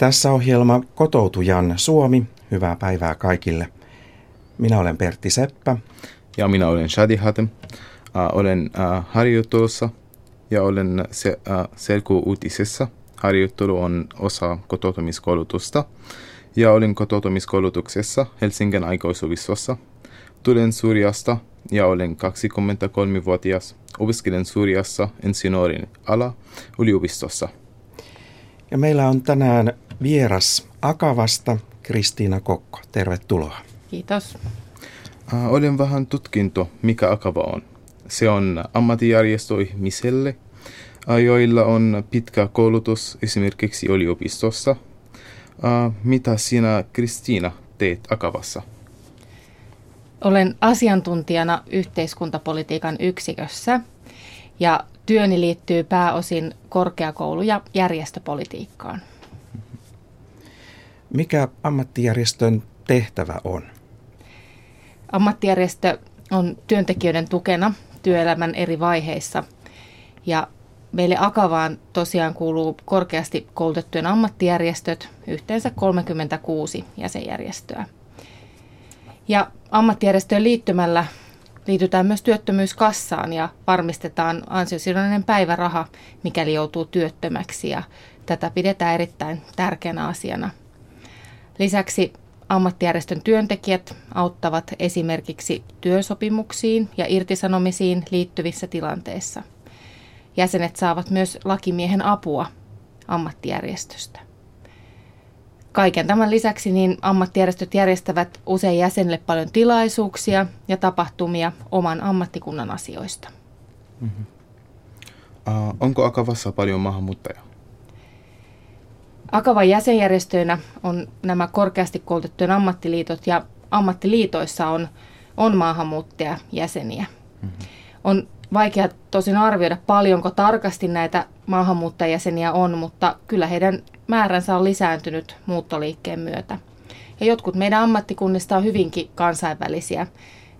Tässä ohjelma Kotoutujan Suomi. Hyvää päivää kaikille. Minä olen Pertti Seppä. Ja minä olen Shadi Hatem. Uh, olen uh, harjoittelussa ja olen se, uh, selku-uutisessa. Harjoittelu on osa kotoutumiskoulutusta. Ja olin kotoutumiskoulutuksessa Helsingin aikuisopistossa. Tulen Syyriasta ja olen 23-vuotias. Opiskelen Syyriassa insinöörin ala yliopistossa. Ja meillä on tänään vieras Akavasta Kristiina Kokko. Tervetuloa. Kiitos. Olen vähän tutkinto, mikä Akava on. Se on ammattijärjestö ihmiselle, joilla on pitkä koulutus esimerkiksi yliopistossa. Mitä sinä, Kristiina, teet Akavassa? Olen asiantuntijana yhteiskuntapolitiikan yksikössä ja työni liittyy pääosin korkeakoulu- ja järjestöpolitiikkaan. Mikä ammattijärjestön tehtävä on? Ammattijärjestö on työntekijöiden tukena työelämän eri vaiheissa ja meille Akavaan tosiaan kuuluu korkeasti koulutettujen ammattijärjestöt, yhteensä 36 jäsenjärjestöä. Ja ammattijärjestöön liittymällä liitytään myös työttömyyskassaan ja varmistetaan ansiosidonnainen päiväraha, mikäli joutuu työttömäksi ja tätä pidetään erittäin tärkeänä asiana. Lisäksi ammattijärjestön työntekijät auttavat esimerkiksi työsopimuksiin ja irtisanomisiin liittyvissä tilanteissa. Jäsenet saavat myös lakimiehen apua ammattijärjestöstä. Kaiken tämän lisäksi niin ammattijärjestöt järjestävät usein jäsenille paljon tilaisuuksia ja tapahtumia oman ammattikunnan asioista. Mm-hmm. Uh, onko Akavassa paljon maahanmuuttajia? Akavan jäsenjärjestöinä on nämä korkeasti koulutettujen ammattiliitot ja ammattiliitoissa on, on maahanmuuttajajäseniä. Mm-hmm. On vaikea tosin arvioida paljonko tarkasti näitä maahanmuuttajajäseniä on, mutta kyllä heidän määränsä on lisääntynyt muuttoliikkeen myötä. Ja jotkut meidän ammattikunnista on hyvinkin kansainvälisiä.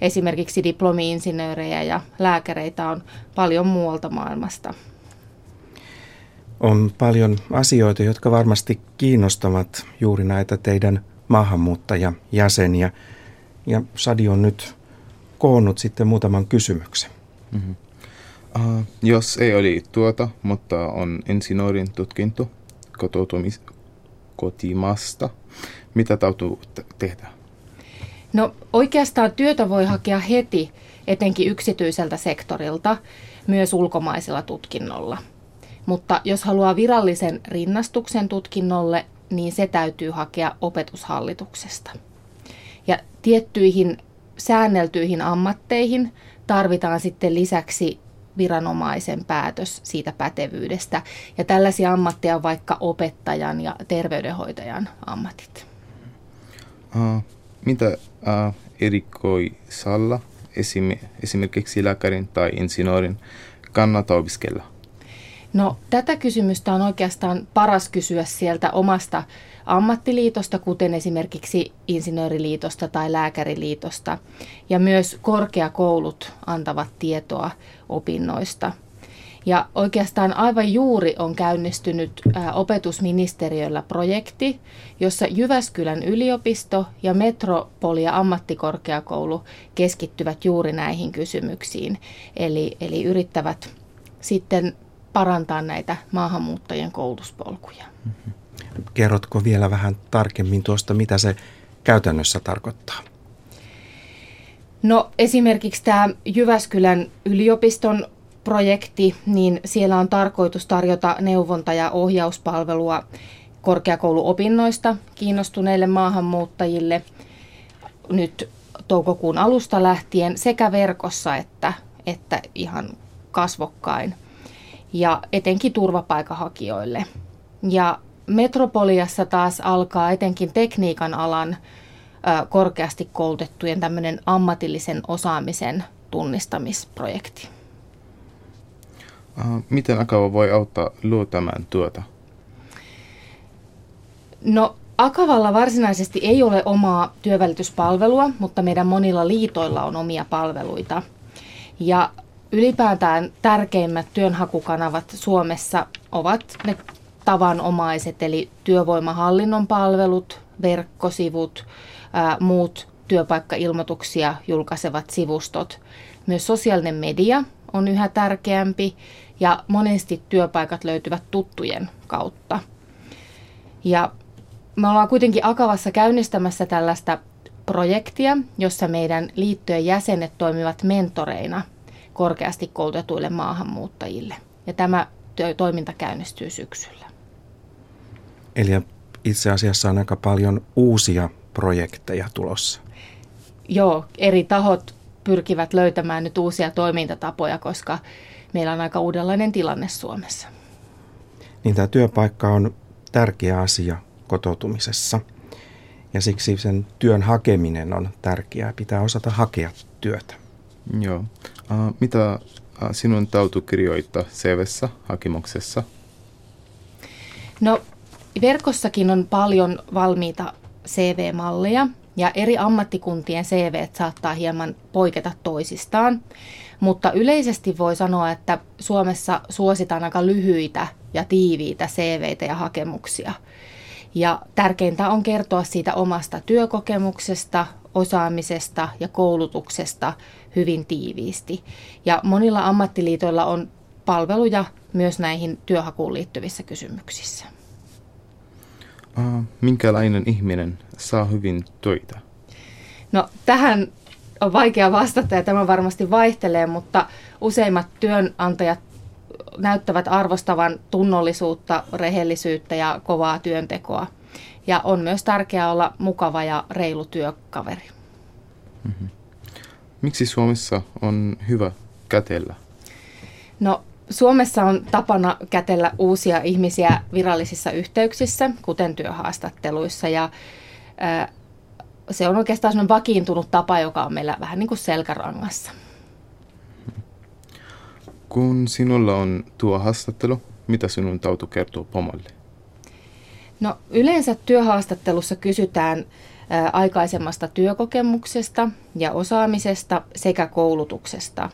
Esimerkiksi diplomi-insinöörejä ja lääkäreitä on paljon muualta maailmasta. On paljon asioita, jotka varmasti kiinnostavat juuri näitä teidän maahanmuuttajajäseniä. Ja Sadi on nyt koonnut sitten muutaman kysymyksen. Mm-hmm. Uh, jos ei oli tuota, mutta on insinöörin tutkinto kotoutumis kotimasta, mitä täytyy tehdä? No oikeastaan työtä voi hakea heti, etenkin yksityiseltä sektorilta, myös ulkomaisella tutkinnolla. Mutta jos haluaa virallisen rinnastuksen tutkinnolle, niin se täytyy hakea opetushallituksesta. Ja tiettyihin säänneltyihin ammatteihin tarvitaan sitten lisäksi viranomaisen päätös siitä pätevyydestä. Ja tällaisia ammatteja on vaikka opettajan ja terveydenhoitajan ammatit. Uh, mitä uh, erikoisalla esim, esimerkiksi lääkärin tai insinöörin kannattaa opiskella? No tätä kysymystä on oikeastaan paras kysyä sieltä omasta ammattiliitosta, kuten esimerkiksi insinööriliitosta tai lääkäriliitosta. Ja myös korkeakoulut antavat tietoa opinnoista. Ja oikeastaan aivan juuri on käynnistynyt opetusministeriöllä projekti, jossa Jyväskylän yliopisto ja Metropolia ammattikorkeakoulu keskittyvät juuri näihin kysymyksiin. Eli, eli yrittävät sitten parantaa näitä maahanmuuttajien koulutuspolkuja. Mm-hmm. Kerrotko vielä vähän tarkemmin tuosta, mitä se käytännössä tarkoittaa? No esimerkiksi tämä Jyväskylän yliopiston projekti, niin siellä on tarkoitus tarjota neuvonta- ja ohjauspalvelua korkeakouluopinnoista kiinnostuneille maahanmuuttajille nyt toukokuun alusta lähtien sekä verkossa että, että ihan kasvokkain ja etenkin turvapaikanhakijoille. Ja Metropoliassa taas alkaa etenkin tekniikan alan korkeasti koulutettujen tämmöinen ammatillisen osaamisen tunnistamisprojekti. Miten Akava voi auttaa luotamaan tuota? No Akavalla varsinaisesti ei ole omaa työvälityspalvelua, mutta meidän monilla liitoilla on omia palveluita. Ja ylipäätään tärkeimmät työnhakukanavat Suomessa ovat ne tavanomaiset, eli työvoimahallinnon palvelut, verkkosivut, ää, muut työpaikkailmoituksia julkaisevat sivustot. Myös sosiaalinen media on yhä tärkeämpi ja monesti työpaikat löytyvät tuttujen kautta. Ja me ollaan kuitenkin Akavassa käynnistämässä tällaista projektia, jossa meidän liittojen jäsenet toimivat mentoreina korkeasti koulutetuille maahanmuuttajille. Ja tämä toiminta käynnistyy syksyllä. Eli itse asiassa on aika paljon uusia projekteja tulossa. Joo, eri tahot pyrkivät löytämään nyt uusia toimintatapoja, koska meillä on aika uudenlainen tilanne Suomessa. Niin tämä työpaikka on tärkeä asia kotoutumisessa. Ja siksi sen työn hakeminen on tärkeää. Pitää osata hakea työtä. Joo. Uh, mitä uh, sinun täytyy kirjoittaa CVssä hakemuksessa? No verkossakin on paljon valmiita CV-malleja ja eri ammattikuntien CV saattaa hieman poiketa toisistaan. Mutta yleisesti voi sanoa, että Suomessa suositaan aika lyhyitä ja tiiviitä CVitä ja hakemuksia. Ja tärkeintä on kertoa siitä omasta työkokemuksesta, osaamisesta ja koulutuksesta hyvin tiiviisti. Ja monilla ammattiliitoilla on palveluja myös näihin työhakuun liittyvissä kysymyksissä. Minkälainen ihminen saa hyvin töitä? No tähän on vaikea vastata ja tämä varmasti vaihtelee, mutta useimmat työnantajat näyttävät arvostavan tunnollisuutta, rehellisyyttä ja kovaa työntekoa. Ja on myös tärkeää olla mukava ja reilu työkaveri. Mm-hmm. Miksi Suomessa on hyvä kätellä? No Suomessa on tapana kätellä uusia ihmisiä virallisissa yhteyksissä, kuten työhaastatteluissa. Ja ää, se on oikeastaan sellainen vakiintunut tapa, joka on meillä vähän niin kuin selkärangassa. Kun sinulla on tuo haastattelu, mitä sinun tautu kertoo pomolle? No yleensä työhaastattelussa kysytään ää, aikaisemmasta työkokemuksesta ja osaamisesta sekä koulutuksesta.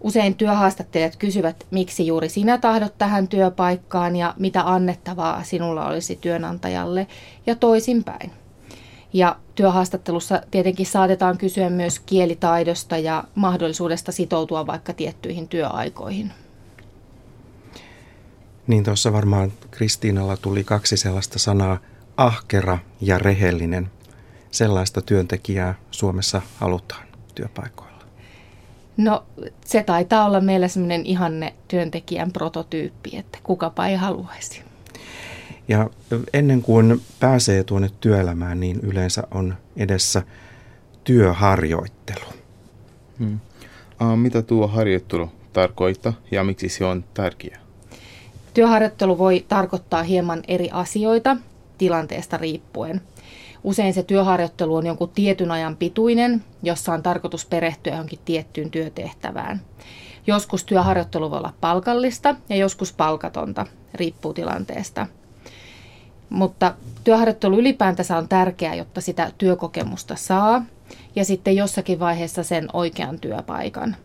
Usein työhaastattelijat kysyvät, miksi juuri sinä tahdot tähän työpaikkaan ja mitä annettavaa sinulla olisi työnantajalle ja toisinpäin. Ja työhaastattelussa tietenkin saatetaan kysyä myös kielitaidosta ja mahdollisuudesta sitoutua vaikka tiettyihin työaikoihin. Niin tuossa varmaan Kristiinalla tuli kaksi sellaista sanaa, ahkera ja rehellinen. Sellaista työntekijää Suomessa halutaan työpaikoilla. No se taitaa olla meillä semmoinen ihanne työntekijän prototyyppi, että kukapa ei haluaisi. Ja ennen kuin pääsee tuonne työelämään, niin yleensä on edessä työharjoittelu. Hmm. Uh, mitä tuo harjoittelu tarkoittaa ja miksi se on tärkeää? Työharjoittelu voi tarkoittaa hieman eri asioita tilanteesta riippuen. Usein se työharjoittelu on jonkun tietyn ajan pituinen, jossa on tarkoitus perehtyä johonkin tiettyyn työtehtävään. Joskus työharjoittelu voi olla palkallista ja joskus palkatonta, riippuu tilanteesta – mutta työharjoittelu ylipäätänsä on tärkeää, jotta sitä työkokemusta saa ja sitten jossakin vaiheessa sen oikean työpaikan.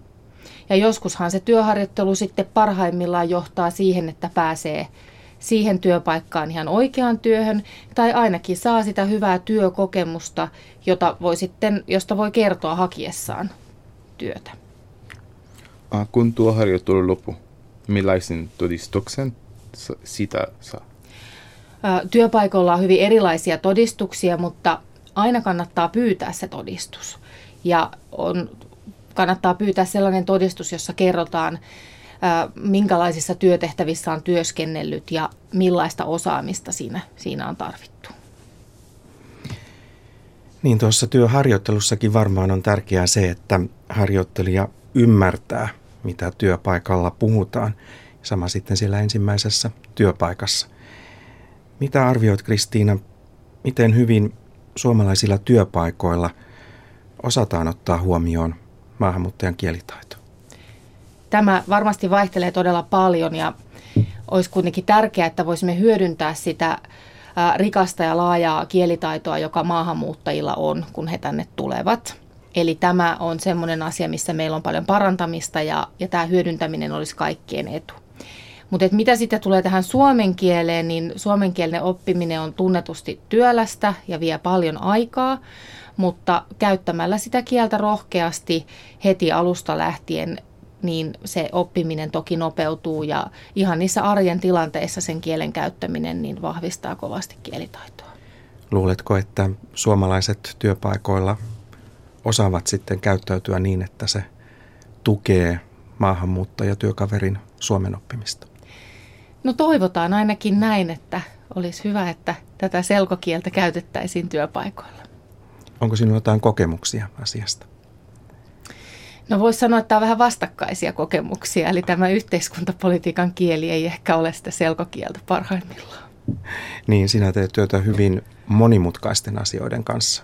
Ja joskushan se työharjoittelu sitten parhaimmillaan johtaa siihen, että pääsee siihen työpaikkaan ihan oikeaan työhön, tai ainakin saa sitä hyvää työkokemusta, jota voi sitten, josta voi kertoa hakiessaan työtä. Kun tuo harjoittelu lopu, millaisen todistuksen sitä saa? Työpaikoilla on hyvin erilaisia todistuksia, mutta aina kannattaa pyytää se todistus. Ja on, kannattaa pyytää sellainen todistus, jossa kerrotaan, minkälaisissa työtehtävissä on työskennellyt ja millaista osaamista siinä, siinä on tarvittu. Niin tuossa työharjoittelussakin varmaan on tärkeää se, että harjoittelija ymmärtää, mitä työpaikalla puhutaan. Sama sitten siellä ensimmäisessä työpaikassa. Mitä arvioit Kristiina, miten hyvin suomalaisilla työpaikoilla osataan ottaa huomioon maahanmuuttajan kielitaito? Tämä varmasti vaihtelee todella paljon ja olisi kuitenkin tärkeää, että voisimme hyödyntää sitä rikasta ja laajaa kielitaitoa, joka maahanmuuttajilla on, kun he tänne tulevat. Eli tämä on sellainen asia, missä meillä on paljon parantamista ja, ja tämä hyödyntäminen olisi kaikkien etu. Mutta mitä sitten tulee tähän suomen kieleen, niin suomenkielinen oppiminen on tunnetusti työlästä ja vie paljon aikaa, mutta käyttämällä sitä kieltä rohkeasti heti alusta lähtien, niin se oppiminen toki nopeutuu ja ihan niissä arjen tilanteissa sen kielen käyttäminen niin vahvistaa kovasti kielitaitoa. Luuletko, että suomalaiset työpaikoilla osaavat sitten käyttäytyä niin, että se tukee maahanmuuttajatyökaverin suomen oppimista? No toivotaan ainakin näin, että olisi hyvä, että tätä selkokieltä käytettäisiin työpaikoilla. Onko sinulla jotain kokemuksia asiasta? No voisi sanoa, että on vähän vastakkaisia kokemuksia, eli tämä yhteiskuntapolitiikan kieli ei ehkä ole sitä selkokieltä parhaimmillaan. Niin, sinä teet työtä hyvin monimutkaisten asioiden kanssa.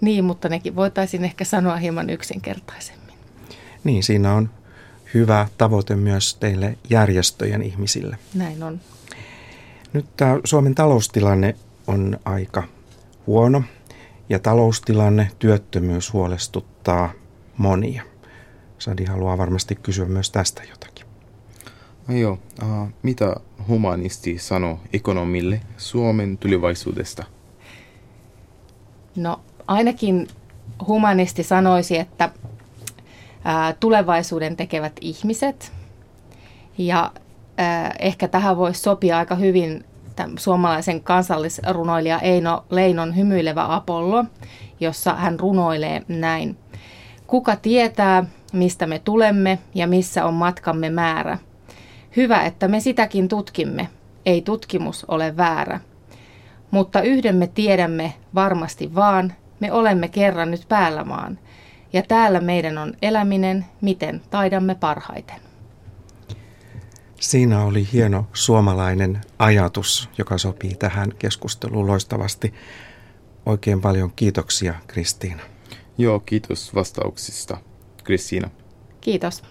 Niin, mutta nekin voitaisiin ehkä sanoa hieman yksinkertaisemmin. Niin, siinä on hyvä tavoite myös teille järjestöjen ihmisille. Näin on. Nyt tämä Suomen taloustilanne on aika huono ja taloustilanne, työttömyys huolestuttaa monia. Sadi haluaa varmasti kysyä myös tästä jotakin. No joo, uh, mitä humanisti sanoo ekonomille Suomen tulevaisuudesta? No ainakin humanisti sanoisi, että tulevaisuuden tekevät ihmiset. Ja ehkä tähän voisi sopia aika hyvin suomalaisen kansallisrunoilija Eino Leinon hymyilevä Apollo, jossa hän runoilee näin. Kuka tietää, mistä me tulemme ja missä on matkamme määrä? Hyvä, että me sitäkin tutkimme. Ei tutkimus ole väärä. Mutta yhden me tiedämme varmasti vaan, me olemme kerran nyt päällä maan. Ja täällä meidän on eläminen, miten taidamme parhaiten. Siinä oli hieno suomalainen ajatus, joka sopii tähän keskusteluun loistavasti. Oikein paljon kiitoksia, Kristiina. Joo, kiitos vastauksista, Kristiina. Kiitos.